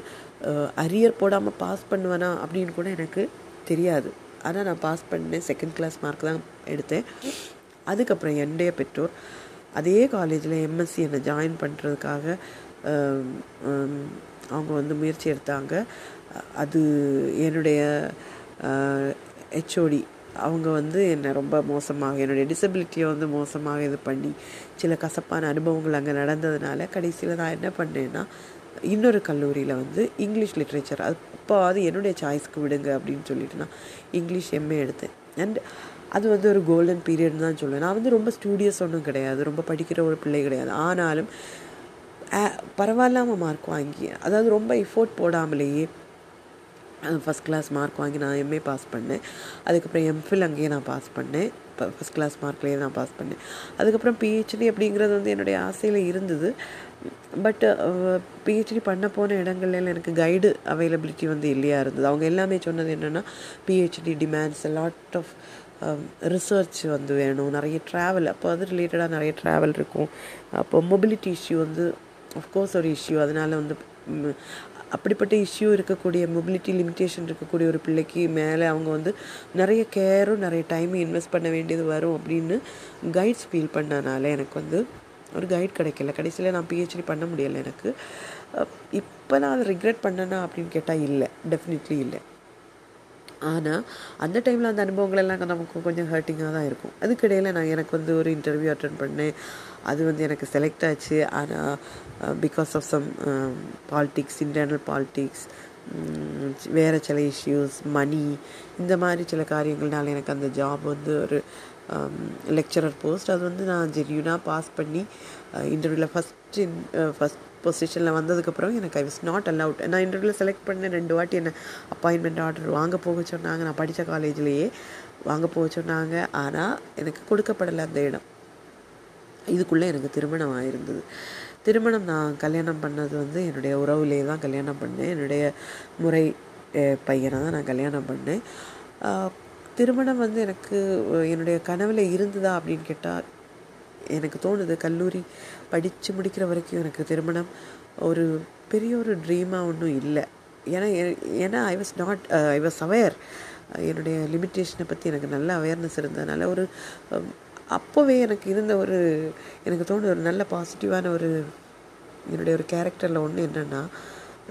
அரியர் போடாமல் பாஸ் பண்ணுவேனா அப்படின்னு கூட எனக்கு தெரியாது. ஆனால் நான் பாஸ் பண்ணேன் செகண்ட் கிளாஸ் மார்க் தான் எடுத்தேன். அதுக்கப்புறம் என்னுடைய பெற்றோர் அதே காலேஜில் எம்எஸ்சி என்னை ஜாயின் பண்ணுறதுக்காக அவங்க வந்து முயற்சி எடுத்தாங்க. அது என்னுடைய ஹெச்ஓடி அவங்க வந்து என்னை ரொம்ப மோசமாக என்னுடைய டிசபிலிட்டியை வந்து மோசமாக இது பண்ணி சில கசப்பான அனுபவங்கள் அங்கே நடந்ததுனால கடைசியில் நான் என்ன பண்ணேன்னா இன்னொரு கல்லூரியில் வந்து இங்கிலீஷ் லிட்ரேச்சர் அது இப்போ அது என்னுடைய சாய்ஸ்க்கு விடுங்க அப்படின்னு சொல்லிட்டு நான் இங்கிலீஷ் எம்ஏ எடுத்தேன். அண்ட் அது வந்து ஒரு கோல்டன் பீரியட்னு தான் சொல்லுவேன். நான் வந்து ரொம்ப ஸ்டூடியஸ் ஒன்றும் கிடையாது. ரொம்ப படிக்கிற ஒரு பிள்ளை கிடையாது. ஆனாலும் பரவாயில்லாமல் மார்க் வாங்கி அதாவது ரொம்ப எஃபோர்ட் போடாமலேயே ஃபஸ்ட் கிளாஸ் மார்க் வாங்கி நான் எம்ஏ பாஸ் பண்ணேன். அதுக்கப்புறம் எம்ஃபில் அங்கேயே நான் பாஸ் பண்ணேன். இப்போ ஃபஸ்ட் கிளாஸ் மார்க்லேயே நான் பாஸ் பண்ணேன். அதுக்கப்புறம் பிஹெச்டி அப்படிங்கிறது வந்து என்னுடைய ஆசையில் இருந்தது. பட் பிஹெச்டி பண்ண போன இடங்கள்ல எனக்கு கைடு அவைலபிலிட்டி வந்து இல்லையா இருந்தது. அவங்க எல்லாமே சொன்னது என்னென்னா PhD demands lot of research வந்து வேணும். நிறைய ட்ராவல் அப்போ அது ரிலேட்டடாக நிறைய ட்ராவல் இருக்கும். அப்போ மொபிலிட்டி இஷ்யூ வந்து அஃப்கோர்ஸ் ஒரு இஷ்யூ அதனால் வந்து அப்படிப்பட்ட இஷ்யூ இருக்கக்கூடிய மொபிலிட்டி லிமிட்டேஷன் இருக்கக்கூடிய ஒரு பிள்ளைக்கு மேலே அவங்க வந்து நிறைய கேரும் நிறைய டைமும் இன்வெஸ்ட் பண்ண வேண்டியது வரும் அப்படின்னு கைட்ஸ் ஃபீல் பண்ணனால எனக்கு வந்து ஒரு கைட் கிடைக்கல. கடைசியில் நான் பிஹெச்டி பண்ண முடியலை எனக்கு. இப்போ நான் அதை ரிக்ரெட் பண்ணேன்னா அப்படின்னு கேட்டால் இல்லை. டெஃபினெட்லி இல்லை. ஆனால் அந்த டைமில் அந்த அனுபவங்கள் எல்லாம் நமக்கு கொஞ்சம் ஹர்ட்டிங்காக தான் இருக்கும். அதுக்கிடையில் நான் எனக்கு வந்து ஒரு இன்டர்வியூ அட்டன் பண்ணேன். அது வந்து எனக்கு செலக்ட் ஆச்சு. ஆனால் because of some politics internal politics வேறு சில இஷ்யூஸ் மணி இந்த மாதிரி சில காரியங்கள்னால எனக்கு அந்த ஜாப் வந்து ஒரு லெக்சரர் போஸ்ட் அது வந்து நான் ஜென்யூனாக பாஸ் பண்ணி இன்டர்வியூவில் ஃபஸ்ட் இன் ஃபஸ்ட் பொசிஷனில் வந்ததுக்கப்புறம் எனக்கு ஐ வாஸ் நாட் அலவுட் நான் இன்டர்வியூவில் செலக்ட் பண்ண ரெண்டு வாட்டி என்ன அப்பாயின்மெண்ட் ஆர்டர் வாங்க போக சொன்னாங்க. நான் படித்த காலேஜ்லேயே வாங்க போக சொன்னாங்க. ஆனால் எனக்கு கொடுக்கப்படலை அந்த இடம். இதுக்குள்ளே எனக்கு திருமணம் ஆயிருந்தது. திருமணம் நான் கல்யாணம் பண்ணது வந்து என்னுடைய உறவுலேயே தான் கல்யாணம் பண்ணேன். என்னுடைய முறை பையனை தான் நான் கல்யாணம் பண்ணேன். திருமணம் வந்து எனக்கு என்னுடைய கனவில் இருந்ததா அப்படின்னு கேட்டால் எனக்கு தோணுது கல்லூரி படித்து முடிக்கிற வரைக்கும் எனக்கு திருமணம் ஒரு பெரிய ஒரு ட்ரீமாக ஒன்றும் இல்லை. ஏன்னா ஏன்னா I was not I was aware என்னுடைய லிமிட்டேஷனை பற்றி எனக்கு நல்ல அவேர்னஸ் இருந்ததுனால ஒரு um, அப்போவே எனக்கு இருந்த ஒரு எனக்கு தோணுது ஒரு நல்ல பாசிட்டிவான ஒரு என்னுடைய ஒரு கேரக்டரில் ஒன்று என்னென்னா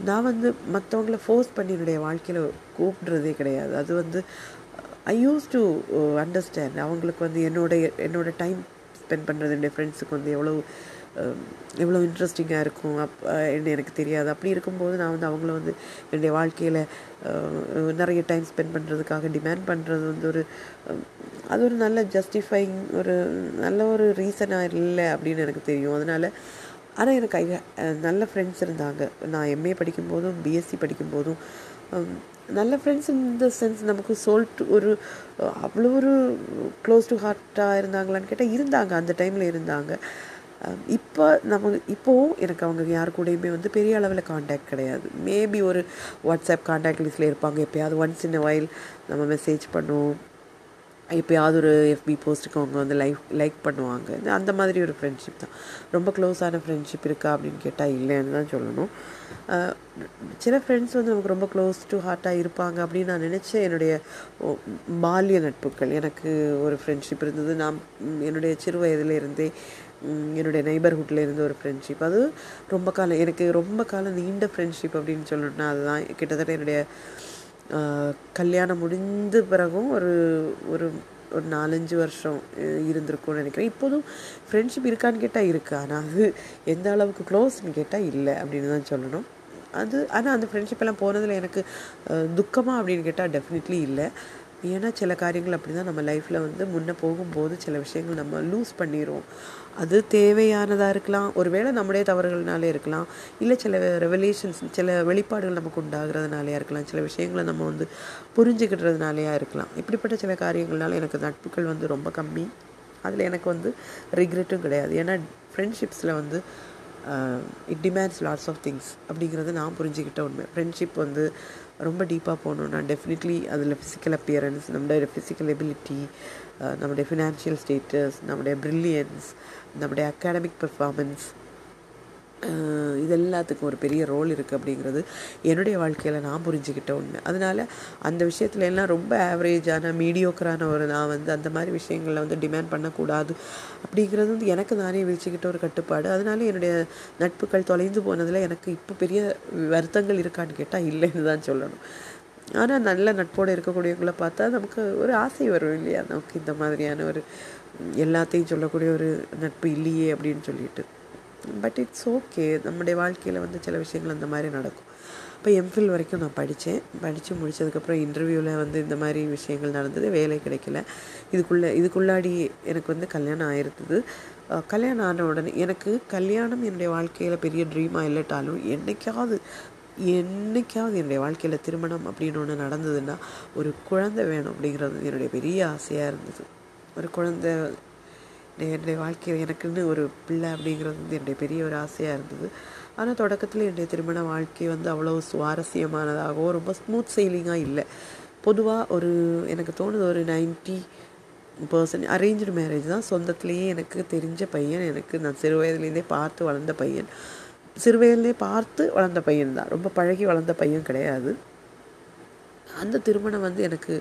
நான் வந்து மற்றவங்கள ஃபோர்ஸ் பண்ணி என்னுடைய வாழ்க்கையில் கூப்பிடுறதே கிடையாது. அது வந்து ஐ யூஸ் டு அண்டர்ஸ்டாண்ட் அவங்களுக்கு வந்து என்னோடைய என்னோடய டைம் ஸ்பெண்ட் பண்ணுறது என்னுடைய ஃப்ரெண்ட்ஸுக்கு வந்து எவ்வளோ எவ்வளோ இன்ட்ரெஸ்டிங்காக இருக்கும். அப் என்ன எனக்கு தெரியாது. அப்படி இருக்கும்போது நான் வந்து அவங்கள வந்து என்னுடைய வாழ்க்கையில் நிறைய டைம் ஸ்பெண்ட் பண்ணுறதுக்காக டிமாண்ட் பண்ணுறது வந்து ஒரு அது ஒரு நல்ல ஜஸ்டிஃபைங் ஒரு நல்ல ஒரு ரீசனாக இல்லை அப்படின்னு எனக்கு தெரியும். அதனால் ஆனால் எனக்கு நல்ல ஃப்ரெண்ட்ஸ் இருந்தாங்க. நான் எம்ஏ படிக்கும்போதும் பிஎஸ்சி படிக்கும்போதும் நல்ல ஃப்ரெண்ட்ஸ் இந்த சென்ஸ் நமக்கு சோல் ஒரு அவ்வளோ ஒரு க்ளோஸ் டு ஹார்ட்டாக இருந்தாங்களான்னு கேட்டால் இருந்தாங்க. அந்த டைமில் இருந்தாங்க. இப்போ நம்ம இப்போவும் எனக்கு அவங்க யார் கூடயுமே வந்து பெரிய அளவில் காண்டாக்ட் கிடையாது. மேபி ஒரு வாட்ஸ்அப் காண்டாக்ட் லிஸ்ட்டில் இருப்பாங்க. எப்போயாவது ஒன்ஸ் இன் வயல் நம்ம மெசேஜ் பண்ணுவோம். எப்போயாவது ஒரு எஃபி போஸ்ட்டுக்கு அவங்க வந்து லைக் லைக் பண்ணுவாங்க. அந்த மாதிரி ஒரு ஃப்ரெண்ட்ஷிப் தான். ரொம்ப க்ளோஸான ஃப்ரெண்ட்ஷிப் இருக்கா அப்படின்னு கேட்டால் இல்லைன்னு தான் சொல்லணும். சில ஃப்ரெண்ட்ஸ் வந்து நமக்கு ரொம்ப க்ளோஸ் டு ஹார்ட்டாக இருப்பாங்க அப்படின்னு நான் நினச்சேன் என்னுடைய பால்ய நட்புகள். எனக்கு ஒரு ஃப்ரெண்ட்ஷிப் இருந்தது. நான் என்னுடைய சிறு வயதுலேருந்தே என்னுடைய நெய்பர்ஹுட்டில் இருந்த ஒரு ஃப்ரெண்ட்ஷிப் அது ரொம்ப காலம் எனக்கு ரொம்ப காலம் நீண்ட ஃப்ரெண்ட்ஷிப் அப்படின்னு சொல்லணும்னா அதுதான் கிட்டத்தட்ட என்னுடைய கல்யாணம் முடிந்த பிறகும் ஒரு ஒரு ஒரு நாலஞ்சு வருஷம் இருந்திருக்கும்னு நினைக்கிறேன். இப்போதும் ஃப்ரெண்ட்ஷிப் இருக்கான்னு கேட்டால் இருக்குது ஆனால் அது எந்த அளவுக்கு க்ளோஸ்ன்னு கேட்டால் இல்லை அப்படின்னு தான் சொல்லணும். அது ஆனால் அந்த ஃப்ரெண்ட்ஷிப் எல்லாம் போனதில் எனக்கு துக்கமாக அப்படின்னு கேட்டால் டெஃபினெட்லி இல்லை. ஏன்னா சில காரியங்கள் அப்படி தான் நம்ம லைஃப்பில் வந்து முன்னே போகும்போது சில விஷயங்கள் நம்ம லூஸ் பண்ணிடுவோம் அது தேவையானதாக இருக்கலாம் ஒருவேளை நம்முடைய தவறுகள்னாலே இருக்கலாம் இல்லை சில ரெவலேஷன்ஸ் சில வெளிப்பாடுகள் நமக்கு உண்டாகிறதுனாலையா இருக்கலாம் சில விஷயங்களை நம்ம வந்து புரிஞ்சுக்கிட்டதுனாலையா இருக்கலாம். இப்படிப்பட்ட சில காரியங்கள்னால எனக்கு நட்புகள் வந்து ரொம்ப கம்மி. அதில் எனக்கு வந்து ரிக்ரெட்டும் கிடையாது. ஏன்னா ஃப்ரெண்ட்ஷிப்ஸில் வந்து it demands lots of things அப்படிங்கிறது நான் புரிஞ்சுக்கிட்ட உண்மை. ஃப்ரெண்ட்ஷிப் வந்து ரொம்ப டீப்பாக போகணுன்னா டெஃபினெட்லி அதில் ஃபிசிக்கல் அப்பியரன்ஸ் நம்மளுடைய ஃபிசிக்கல் எபிலிட்டி நம்முடைய ஃபினான்ஷியல் ஸ்டேட்டஸ் நம்முடைய ப்ரில்லியன்ஸ் நம்முடைய அகாடமிக் பெர்ஃபார்மன்ஸ் இது எல்லாத்துக்கும் ஒரு பெரிய ரோல் இருக்குது அப்படிங்கிறது என்னுடைய வாழ்க்கையில் நான் புரிஞ்சுக்கிட்ட உண்மை அதனால் அந்த விஷயத்துல எல்லாம் ரொம்ப ஆவரேஜான மீடியோக்கரான ஒரு நான் வந்து அந்த மாதிரி விஷயங்களில் வந்து டிமாண்ட் பண்ணக்கூடாது அப்படிங்கிறது வந்து எனக்கு நானே விரிச்சுக்கிட்ட ஒரு கட்டுப்பாடு. அதனால என்னுடைய நட்புகள் தொலைந்து போனதில் எனக்கு இப்போ பெரிய வருத்தங்கள் இருக்கான்னு கேட்டால் இல்லைன்னு தான் சொல்லணும். ஆனால் நல்ல நட்போடு இருக்கக்கூடியவங்கள பார்த்தா நமக்கு ஒரு ஆசை வரும் இல்லையா? நமக்கு இந்த மாதிரியான ஒரு எல்லாத்தையும் சொல்லக்கூடிய ஒரு நட்பு இல்லையே அப்படின்னு சொல்லிட்டு. பட் இட்ஸ் ஓகே நம்முடைய வாழ்க்கையில் வந்து சில விஷயங்கள் அந்த மாதிரி நடக்கும். இப்போ எம்ஃபில் வரைக்கும் நான் படித்தேன். படித்து முடிச்சதுக்கப்புறம் இன்டர்வியூவில் வந்து இந்த மாதிரி விஷயங்கள் நடந்தது. வேலை கிடைக்கல. இதுக்குள்ளே இதுக்குள்ளாடி எனக்கு வந்து கல்யாணம் ஆயிருந்தது. கல்யாணம் ஆன உடனே எனக்கு கல்யாணம் என்னுடைய வாழ்க்கையில் பெரிய ட்ரீமாக இல்லாட்டாலும் என்னைக்காவது என்னைக்காவது என்னுடைய வாழ்க்கையில் திருமணம் அப்படின்னு ஒன்று நடந்ததுன்னா ஒரு குழந்தை வேணும் அப்படிங்கிறது என்னுடைய பெரிய ஆசையாக இருந்தது. ஒரு குழந்தை என்னுடைய வாழ்க்கையில் எனக்குன்னு ஒரு பிள்ளை அப்படிங்கிறது வந்து என்னுடைய பெரிய ஒரு ஆசையாக இருந்தது. ஆனால் தொடக்கத்தில் என்னுடைய திருமண வாழ்க்கை வந்து அவ்வளோ சுவாரஸ்யமானதாகவோ ரொம்ப ஸ்மூத் செயலிங்காக இல்லை. பொதுவாக ஒரு எனக்கு தோணுது ஒரு நைன்ட்டி பர்சன்ட் அரேஞ்சு மேரேஜ் தான். சொந்தத்திலேயே எனக்கு தெரிஞ்ச பையன் எனக்கு நான் சிறு வயதுலேருந்தே பார்த்து வளர்ந்த பையன். சிறு வயதிலே பார்த்து வளர்ந்த பையன் தான். ரொம்ப பழகி வளர்ந்த பையன் கிடையாது. அந்த திருமணம் வந்து எனக்கு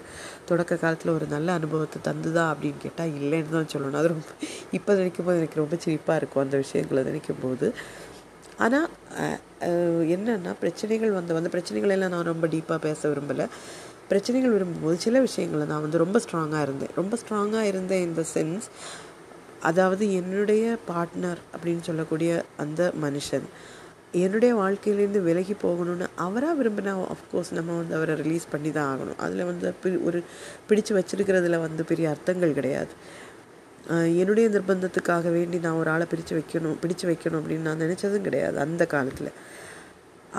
தொடக்க காலத்தில் ஒரு நல்ல அனுபவத்தை தந்துதா அப்படின்னு கேட்டால் இல்லைன்னு தான் சொல்லணும். அது ரொம்ப இப்போ நினைக்கும் போது எனக்கு ரொம்ப சிரிப்பாக இருக்கும் அந்த விஷயங்களை நினைக்கும் போது ஆனால் என்னென்னா பிரச்சனைகள் வந்த வந்த பிரச்சனைகள் எல்லாம் நான் ரொம்ப டீப்பாக பேச விரும்பலை. பிரச்சனைகள் விரும்பும்போது சில விஷயங்களில் நான் வந்து ரொம்ப ஸ்ட்ராங்காக இருந்தேன். ரொம்ப ஸ்ட்ராங்காக இருந்தேன் இந்த சென்ஸ் அதாவது என்னுடைய பார்ட்னர் அப்படின்னு சொல்லக்கூடிய அந்த மனுஷன். என்னுடைய வாழ்க்கையிலேருந்து விலகி போகணும்னு அவராக விரும்பினா அஃப்கோர்ஸ் நம்ம வந்து அவரை ரிலீஸ் பண்ணி தான் ஆகணும். அதில் வந்து ஒரு பிடிச்சு வச்சிருக்கிறதுல வந்து பெரிய அர்த்தங்கள் கிடையாது. என்னுடைய நிர்பந்தத்துக்காக வேண்டி நான் ஒரு ஆளை பிரித்து வைக்கணும் பிடிச்சு வைக்கணும் அப்படின்னு நான் நினச்சதும் கிடையாது அந்த காலத்தில்.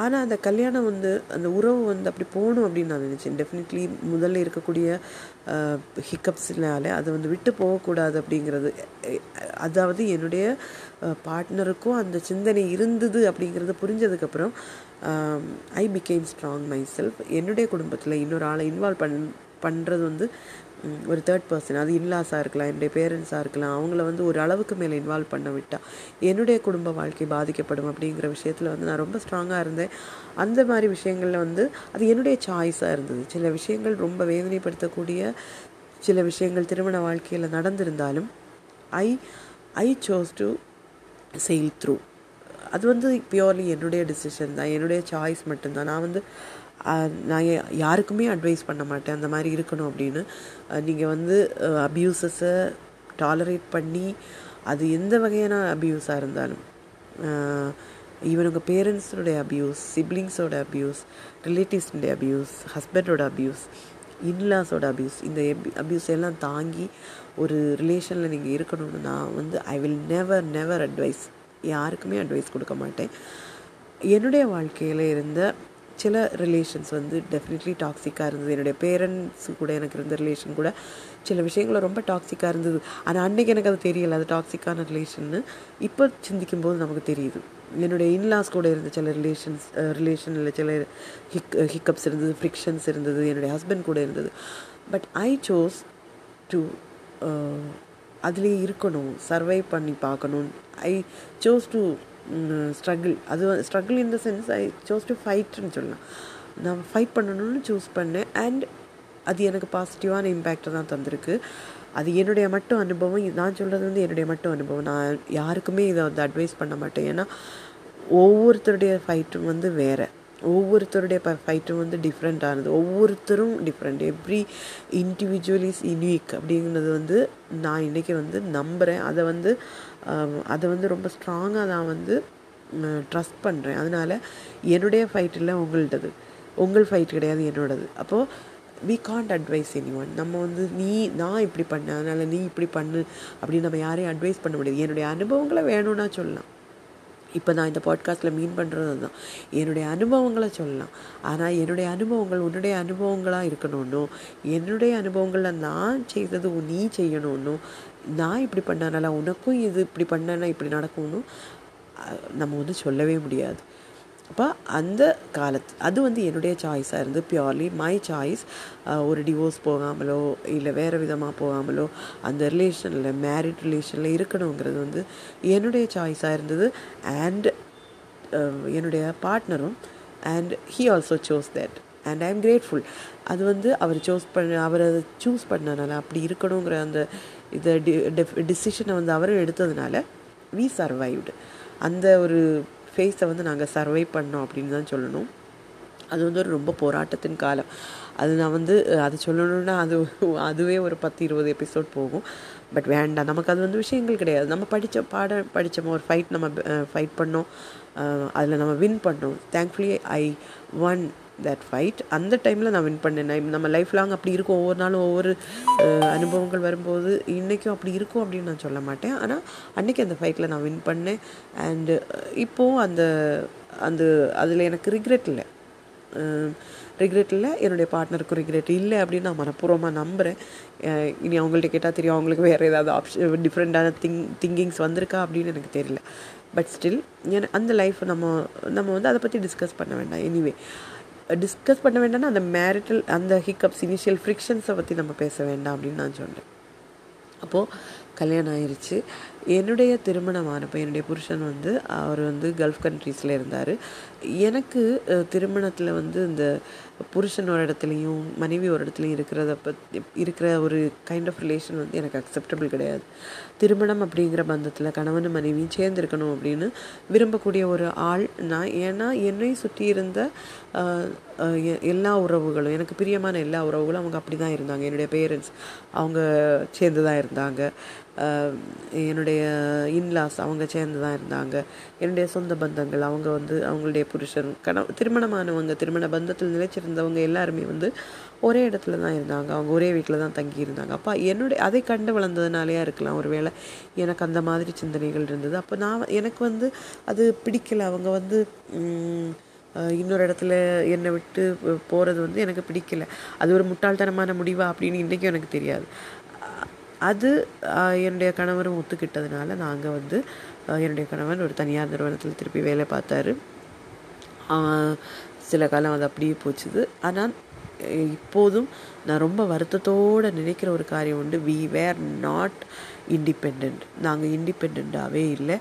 ஆனால் அந்த கல்யாணம் வந்து அந்த உறவு வந்து அப்படி போகணும் அப்படின்னு நான் நினச்சேன். டெஃபினெட்லி முதல்ல இருக்கக்கூடிய ஹிக்கப்ஸ்னால அதை வந்து விட்டு போகக்கூடாது அப்படிங்கிறது. அதாவது என்னுடைய பார்ட்னருக்கும் அந்த சிந்தனை இருந்தது அப்படிங்கிறது புரிஞ்சதுக்கப்புறம் I became strong myself என்னுடைய குடும்பத்தில் இன்னொரு ஆளை இன்வால்வ் பண் பண்ணுறது வந்து ஒரு தேர்ட் பர்சன் அது இன்லாஸாக இருக்கலாம் என்னுடைய பேரண்ட்ஸாக இருக்கலாம். அவங்கள வந்து ஒரு அளவுக்கு மேலே இன்வால்வ் பண்ண விட்டால் என்னுடைய குடும்ப வாழ்க்கை பாதிக்கப்படும் அப்படிங்கிற விஷயத்தில் வந்து நான் ரொம்ப ஸ்ட்ராங்காக இருந்தேன். அந்த மாதிரி விஷயங்களில் வந்து அது என்னுடைய சாய்ஸாக இருந்தது. சில விஷயங்கள் ரொம்ப வேதனைப்படுத்தக்கூடிய சில விஷயங்கள் திருமண வாழ்க்கையில் நடந்திருந்தாலும் I I chose to sail through அது வந்து பியோர்லி என்னுடைய டிசிஷன் தான். என்னுடைய சாய்ஸ் மட்டும்தான். நான் வந்து நான் யாருக்குமே அட்வைஸ் பண்ண மாட்டேன். அந்த மாதிரி இருக்கணும் அப்படின்னு. நீங்கள் வந்து அப்யூசஸை டாலரேட் பண்ணி அது எந்த வகையான அப்யூஸாக இருந்தாலும் இவனுங்க பேரண்ட்ஸோடைய அப்யூஸ் சிப்ளிங்ஸோட அப்யூஸ் ரிலேட்டிவ்ஸுடைய அப்யூஸ் ஹஸ்பண்டோட அப்யூஸ் இன்லாஸோட அப்யூஸ் இந்த அப்யூஸ் எல்லாம் தாங்கி ஒரு ரிலேஷனில் நீங்கள் இருக்கணும்னு நான் வந்து I will never never advise யாருக்குமே அட்வைஸ் கொடுக்க மாட்டேன். என்னுடைய வாழ்க்கையில் இருந்த சில ரிலேஷன்ஸ் வந்து டெஃபினெட்லி டாக்ஸிக்காக இருந்தது. என்னுடைய பேரண்ட்ஸ் கூட எனக்கு இருந்த ரிலேஷன் கூட சில விஷயங்கள் ரொம்ப டாக்ஸிக்காக இருந்தது. ஆனால் அன்றைக்கி எனக்கு அது தெரியல. அது டாக்ஸிக்கான ரிலேஷன்னு இப்போ சிந்திக்கும் போது நமக்கு தெரியுது. என்னுடைய இன்லாஸ் கூட இருந்த சில ரிலேஷன்ஸ் ரிலேஷனில் சில ஹிக் ஹிக்கப்ஸ் இருந்தது ஃப்ரிக்ஷன்ஸ் இருந்தது என்னுடைய ஹஸ்பண்ட் கூட இருந்தது. பட் ஐ சோஸ் டு அதுலேயே இருக்கணும் சர்வை பண்ணி பார்க்கணும். ஐ சோஸ் டு ஸ்ட்ரகிள் அது struggle in the sense I chose to ஃபைட்னு சொல்லலாம். நான் ஃபைட் பண்ணணும்னு சூஸ் பண்ணேன். அண்ட் அது எனக்கு பாசிட்டிவான இம்பேக்டை தான் தந்திருக்கு. அது என்னுடைய மட்டும் அனுபவம். நான் சொல்கிறது வந்து என்னுடைய மட்டும் அனுபவம். நான் யாருக்குமே இதை வந்து அட்வைஸ் பண்ண மாட்டேன். ஏன்னா ஒவ்வொருத்தருடைய ஃபைட்டும் வந்து வேறு. ஒவ்வொருத்தருடைய ப ஃபைட்டும் வந்து டிஃப்ரெண்ட்டானது ஒவ்வொருத்தரும் different every individual is unique அப்படிங்கிறது வந்து நான் இன்றைக்கி வந்து நம்புகிறேன் அதை வந்து அதை வந்து ரொம்ப ஸ்ட்ராங்காக நான் வந்து ட்ரஸ்ட் பண்ணுறேன் அதனால் என்னுடைய ஃபைட் இல்லை உங்கள்டது உங்கள் ஃபைட் கிடையாது என்னோடது. அப்போது we can't advise anyone நம்ம வந்து நீ நான் இப்படி பண்ண அதனால் நீ இப்படி பண்ணு அப்படின்னு நம்ம யாரையும் அட்வைஸ் பண்ண முடியாது. என்னுடைய அனுபவங்களை வேணும்னா சொல்லலாம். இப்போ நான் இந்த பாட்காஸ்ட்டில் மீன் பண்ணுறது தான் என்னுடைய அனுபவங்களை சொல்லலாம். ஆனால் என்னுடைய அனுபவங்கள் உன்னுடைய அனுபவங்களாக இருக்கணும்னோ என்னுடைய அனுபவங்களில் நான் செய்தது நீ செய்யணும்னோ நான் இப்படி பண்ணனால உனக்கும் இது இப்படி பண்ணனா இப்படி நடக்கும்னு நம்ம வந்து சொல்லவே முடியாது. அப்போ அந்த காலத்து அது வந்து என்னுடைய சாய்ஸாக இருந்து பியோர்லி மை சாய்ஸ் ஒரு டிவோர்ஸ் போகாமலோ இல்லை வேறு விதமாக போகாமலோ அந்த ரிலேஷனில் மேரிட் ரிலேஷனில் இருக்கணுங்கிறது வந்து என்னுடைய சாய்ஸாக இருந்தது. அண்ட் என்னுடைய பார்ட்னரும் and he also chose that and I am grateful அது வந்து அவர் சூஸ் பண்ண அவர் அதை சூஸ் பண்ணனால அப்படி இருக்கணுங்கிற அந்த இதை டி டிசிஷனை வந்து அவரும் எடுத்ததுனால வி சர்வைவ்டு அந்த ஒரு ஃபேஸை வந்து நாங்கள் சர்வை பண்ணோம் அப்படின்னு தான் சொல்லணும். அது வந்து ஒரு ரொம்ப போராட்டத்தின் காலம். அது நான் வந்து அதை அது சொல்லணும்னா அது அதுவே ஒரு பத்து இருபது எபிசோட் போகும். பட் வேண்டாம். நமக்கு அது வந்து விஷயங்கள் கிடையாது. நம்ம படித்த பாட படித்தோம் ஒரு ஃபைட் நம்ம ஃபைட் பண்ணோம். அதில் நம்ம வின் பண்ணோம். Thankfully I won that fight அந்த டைமில் நான் வின் பண்ணேன். நம்ம லைஃப் லாங் அப்படி இருக்கும். ஒவ்வொரு நாளும் ஒவ்வொரு அனுபவங்கள் வரும்போது இன்றைக்கும் அப்படி இருக்கும் அப்படின்னு நான் சொல்ல மாட்டேன். ஆனால் அன்றைக்கி அந்த ஃபைட்டில் நான் வின் பண்ணேன். அண்டு இப்போது அந்த அந்த அதில் எனக்கு ரிக்ரெட் இல்லை. ரிக்ரெட் இல்லை. என்னுடைய பார்ட்னருக்கும் ரிக்ரெட் இல்லை அப்படின்னு நான் மனப்பூர்வமாக நம்புகிறேன் இனி அவங்கள்ட்ட கேட்டால் தெரியும் அவங்களுக்கு வேறு ஏதாவது ஆப்ஷன் டிஃப்ரெண்ட்டான திங் திங்கிங்ஸ் வந்திருக்கா அப்படின்னு எனக்கு தெரியல. பட் ஸ்டில் என அந்த லைஃப் நம்ம நம்ம வந்து அதை பற்றி டிஸ்கஸ் பண்ண வேண்டாம். எனிவே டிஸ்கஸ் பண்ண வேண்டாம்னா அந்த மேரிட்டல் அந்த ஹிக்கப்ஸ் இனிஷியல் ஃப்ரிக்ஷன்ஸை பற்றி நம்ம பேச வேண்டாம் அப்படின்னு நான் சொன்னேன் அப்போது கல்யாணம் ஆயிடுச்சு என்னுடைய திருமணமானப்போ என்னுடைய புருஷன் வந்து அவர் வந்து கல்ஃப் கண்ட்ரீஸில் இருந்தார். எனக்கு திருமணத்தில் வந்து இந்த புருஷன் ஒரு இடத்துலையும் மனைவி ஒரு இடத்துலையும் இருக்கிறத பற்றி இருக்கிற ஒரு கைண்ட் ஆஃப் ரிலேஷன் வந்து எனக்கு அக்செப்டபிள் கிடையாது. திருமணம் அப்படிங்கிற பந்தத்தில் கணவனும் மனைவியும் சேர்ந்துருக்கணும் அப்படின்னு விரும்பக்கூடிய ஒரு ஆள் நான். ஏன்னா என்னை சுற்றி இருந்த எல்லா உறவுகளும் எனக்கு பிரியமான எல்லா உறவுகளும் அவங்க அப்படி தான் இருந்தாங்க. என்னுடைய பேரண்ட்ஸ் அவங்க சேர்ந்து தான் இருந்தாங்க. என்னுடைய இன்லாஸ் அவங்க சேர்ந்து தான் இருந்தாங்க. என்னுடைய சொந்த பந்தங்கள் அவங்க வந்து அவங்களுடைய புருஷன் கண திருமணமானவங்க திருமண பந்தத்தில் நிலைச்சிருந்தவங்க எல்லாருமே வந்து ஒரே இடத்துல தான் இருந்தாங்க. அவங்க ஒரே வீட்டில் தான் தங்கி இருந்தாங்க அப்போ என்னுடைய அதை கண்டு வளர்ந்ததுனாலயா இருக்கலாம். ஒருவேளை எனக்கு அந்த மாதிரி சிந்தனைகள் இருந்தது. அப்போ நான் எனக்கு வந்து அது பிடிக்கல. அவங்க வந்து இன்னொரு இடத்துல என்னை விட்டு போகிறது வந்து எனக்கு பிடிக்கல. அது ஒரு முட்டாள்தனமான முடிவா அப்படின்னு இன்றைக்கும் எனக்கு தெரியாது. அது என்னுடைய கணவரும் ஒத்துக்கிட்டதுனால நாங்கள் வந்து என்னுடைய கணவர் ஒரு தனியார் நிறுவனத்தில் திருப்பி வேலை பார்த்தாரு. சில காலம் அது அப்படியே போச்சுது. ஆனால் இப்போதும் நான் ரொம்ப வருத்தத்தோடு நினைக்கிற ஒரு காரியம் உண்டு. வி வேர் நாட் இண்டிபெண்ட் நாங்கள் இண்டிபெண்ட்டாகவே இல்லை.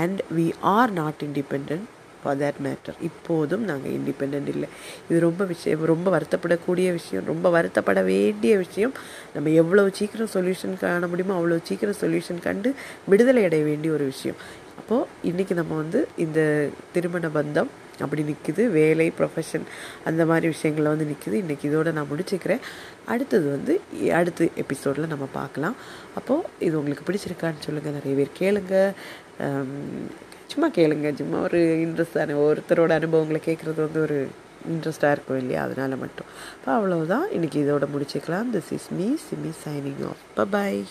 And we are not independent for that matter இப்போதும் நாங்கள் இண்டிபெண்ட் இல்லை. இது ரொம்ப விஷயம் ரொம்ப வருத்தப்படக்கூடிய விஷயம் ரொம்ப வருத்தப்பட வேண்டிய விஷயம். நம்ம எவ்வளோ சீக்கிரம் சொல்யூஷன் காண முடியுமோ அவ்வளோ சீக்கிரம் சொல்யூஷன் கண்டு விடுதலை அடைய வேண்டிய ஒரு விஷயம். அப்போது இன்றைக்கி நம்ம வந்து இந்த திருமண பந்தம் அப்படி நிற்குது வேலை ப்ரொஃபஷன் அந்த மாதிரி விஷயங்களில் வந்து நிற்குது இன்றைக்கி இதோட நான் முடிச்சுக்கிறேன். அடுத்தது வந்து அடுத்த எபிசோடில் நம்ம பார்க்கலாம். அப்போது இது உங்களுக்கு பிடிச்சிருக்கான்னு சொல்லுங்கள் நிறைய பேர் கேளுங்கள் சும்மா கேளுங்க. சும்மா ஒரு இன்ட்ரெஸ்டான ஒருத்தரோட அனுபவங்களை கேட்குறது வந்து ஒரு இன்ட்ரெஸ்டாக இருக்கும் இல்லையா? அதனால் மட்டும். அப்போ அவ்வளோதான் இன்றைக்கி இதோட முடிச்சுக்கலாம். This is me Simi signing off bye